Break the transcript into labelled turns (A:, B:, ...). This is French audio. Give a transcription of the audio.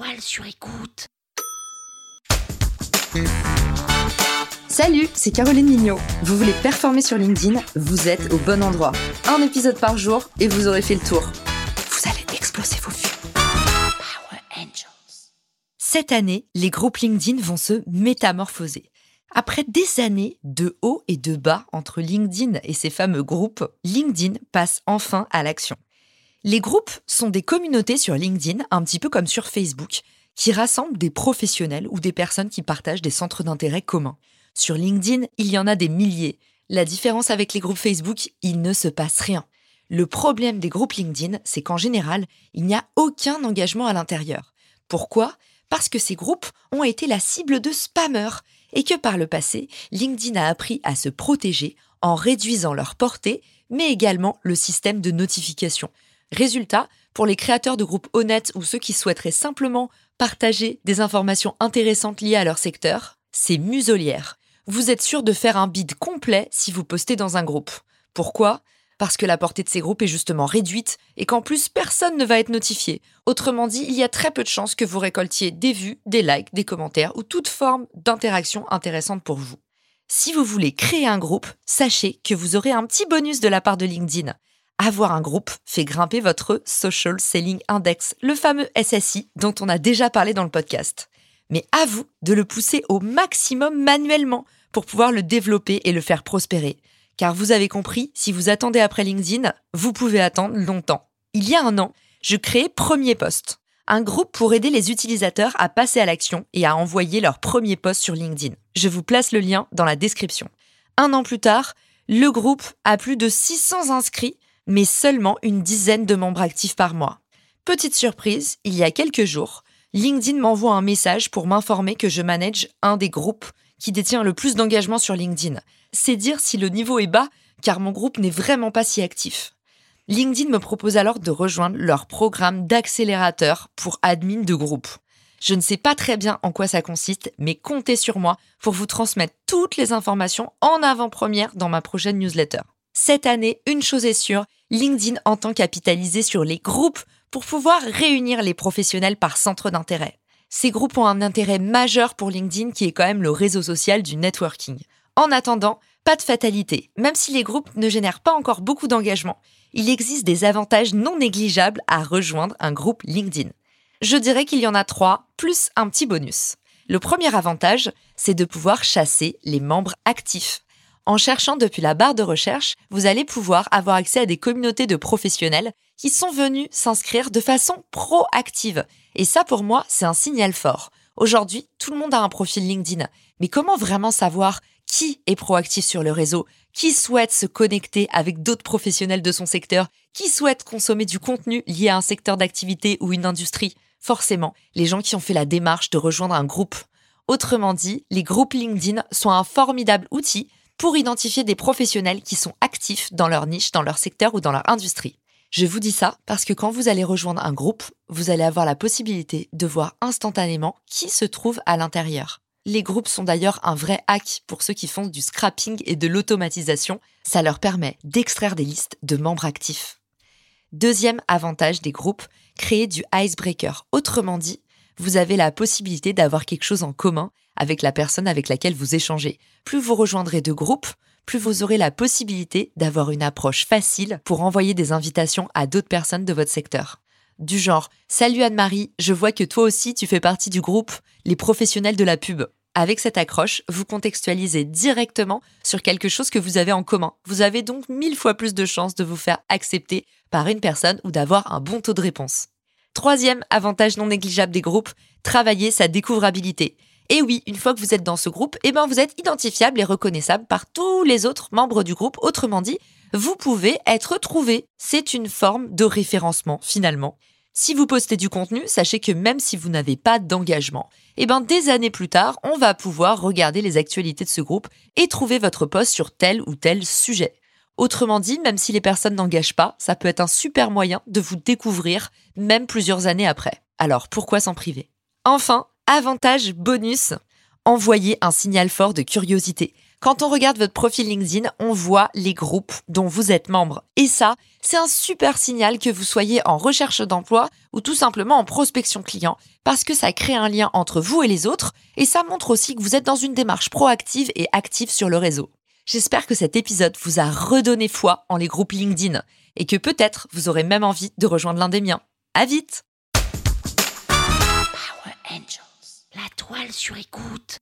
A: poil sur écoute.
B: Salut, c'est Caroline Mignot. Vous voulez performer sur LinkedIn Vous êtes au bon endroit. Un épisode par jour et vous aurez fait le tour. Vous allez exploser vos vues.
A: Power Angels.
C: Cette année, les groupes LinkedIn vont se métamorphoser. Après des années de hauts et de bas entre LinkedIn et ses fameux groupes, LinkedIn passe enfin à l'action. Les groupes sont des communautés sur LinkedIn, un petit peu comme sur Facebook, qui rassemblent des professionnels ou des personnes qui partagent des centres d'intérêt communs. Sur LinkedIn, il y en a des milliers. La différence avec les groupes Facebook, il ne se passe rien. Le problème des groupes LinkedIn, c'est qu'en général, il n'y a aucun engagement à l'intérieur. Pourquoi? Parce que ces groupes ont été la cible de spammers et que par le passé, LinkedIn a appris à se protéger en réduisant leur portée, mais également le système de notification. Résultat, pour les créateurs de groupes honnêtes ou ceux qui souhaiteraient simplement partager des informations intéressantes liées à leur secteur, c'est muselière. Vous êtes sûr de faire un bid complet si vous postez dans un groupe. Pourquoi? Parce que la portée de ces groupes est justement réduite et qu'en plus personne ne va être notifié. Autrement dit, il y a très peu de chances que vous récoltiez des vues, des likes, des commentaires ou toute forme d'interaction intéressante pour vous. Si vous voulez créer un groupe, sachez que vous aurez un petit bonus de la part de LinkedIn avoir un groupe fait grimper votre Social Selling Index, le fameux SSI dont on a déjà parlé dans le podcast. Mais à vous de le pousser au maximum manuellement pour pouvoir le développer et le faire prospérer. Car vous avez compris, si vous attendez après LinkedIn, vous pouvez attendre longtemps. Il y a un an, je créais Premier Post, un groupe pour aider les utilisateurs à passer à l'action et à envoyer leur premier post sur LinkedIn. Je vous place le lien dans la description. Un an plus tard, le groupe a plus de 600 inscrits mais seulement une dizaine de membres actifs par mois. Petite surprise, il y a quelques jours, LinkedIn m'envoie un message pour m'informer que je manage un des groupes qui détient le plus d'engagement sur LinkedIn. C'est dire si le niveau est bas, car mon groupe n'est vraiment pas si actif. LinkedIn me propose alors de rejoindre leur programme d'accélérateur pour admin de groupe. Je ne sais pas très bien en quoi ça consiste, mais comptez sur moi pour vous transmettre toutes les informations en avant-première dans ma prochaine newsletter. Cette année, une chose est sûre, LinkedIn entend capitaliser sur les groupes pour pouvoir réunir les professionnels par centre d'intérêt. Ces groupes ont un intérêt majeur pour LinkedIn qui est quand même le réseau social du networking. En attendant, pas de fatalité. Même si les groupes ne génèrent pas encore beaucoup d'engagement, il existe des avantages non négligeables à rejoindre un groupe LinkedIn. Je dirais qu'il y en a trois, plus un petit bonus. Le premier avantage, c'est de pouvoir chasser les membres actifs. En cherchant depuis la barre de recherche, vous allez pouvoir avoir accès à des communautés de professionnels qui sont venus s'inscrire de façon proactive. Et ça, pour moi, c'est un signal fort. Aujourd'hui, tout le monde a un profil LinkedIn. Mais comment vraiment savoir qui est proactif sur le réseau, qui souhaite se connecter avec d'autres professionnels de son secteur, qui souhaite consommer du contenu lié à un secteur d'activité ou une industrie? Forcément, les gens qui ont fait la démarche de rejoindre un groupe. Autrement dit, les groupes LinkedIn sont un formidable outil pour identifier des professionnels qui sont actifs dans leur niche, dans leur secteur ou dans leur industrie. Je vous dis ça parce que quand vous allez rejoindre un groupe, vous allez avoir la possibilité de voir instantanément qui se trouve à l'intérieur. Les groupes sont d'ailleurs un vrai hack pour ceux qui font du scrapping et de l'automatisation. Ça leur permet d'extraire des listes de membres actifs. Deuxième avantage des groupes, créer du icebreaker. Autrement dit, vous avez la possibilité d'avoir quelque chose en commun avec la personne avec laquelle vous échangez. Plus vous rejoindrez de groupes, plus vous aurez la possibilité d'avoir une approche facile pour envoyer des invitations à d'autres personnes de votre secteur. Du genre, salut Anne-Marie, je vois que toi aussi tu fais partie du groupe Les professionnels de la pub. Avec cette accroche, vous contextualisez directement sur quelque chose que vous avez en commun. Vous avez donc mille fois plus de chances de vous faire accepter par une personne ou d'avoir un bon taux de réponse. Troisième avantage non négligeable des groupes, travailler sa découvrabilité. Et oui, une fois que vous êtes dans ce groupe, eh ben vous êtes identifiable et reconnaissable par tous les autres membres du groupe. Autrement dit, vous pouvez être trouvé. C'est une forme de référencement finalement. Si vous postez du contenu, sachez que même si vous n'avez pas d'engagement, eh ben des années plus tard, on va pouvoir regarder les actualités de ce groupe et trouver votre post sur tel ou tel sujet. Autrement dit, même si les personnes n'engagent pas, ça peut être un super moyen de vous découvrir, même plusieurs années après. Alors pourquoi s'en priver? Enfin, avantage bonus, envoyer un signal fort de curiosité. Quand on regarde votre profil LinkedIn, on voit les groupes dont vous êtes membre. Et ça, c'est un super signal que vous soyez en recherche d'emploi ou tout simplement en prospection client, parce que ça crée un lien entre vous et les autres, et ça montre aussi que vous êtes dans une démarche proactive et active sur le réseau. J'espère que cet épisode vous a redonné foi en les groupes LinkedIn, et que peut-être vous aurez même envie de rejoindre l'un des miens. À vite!
A: La toile sur écoute.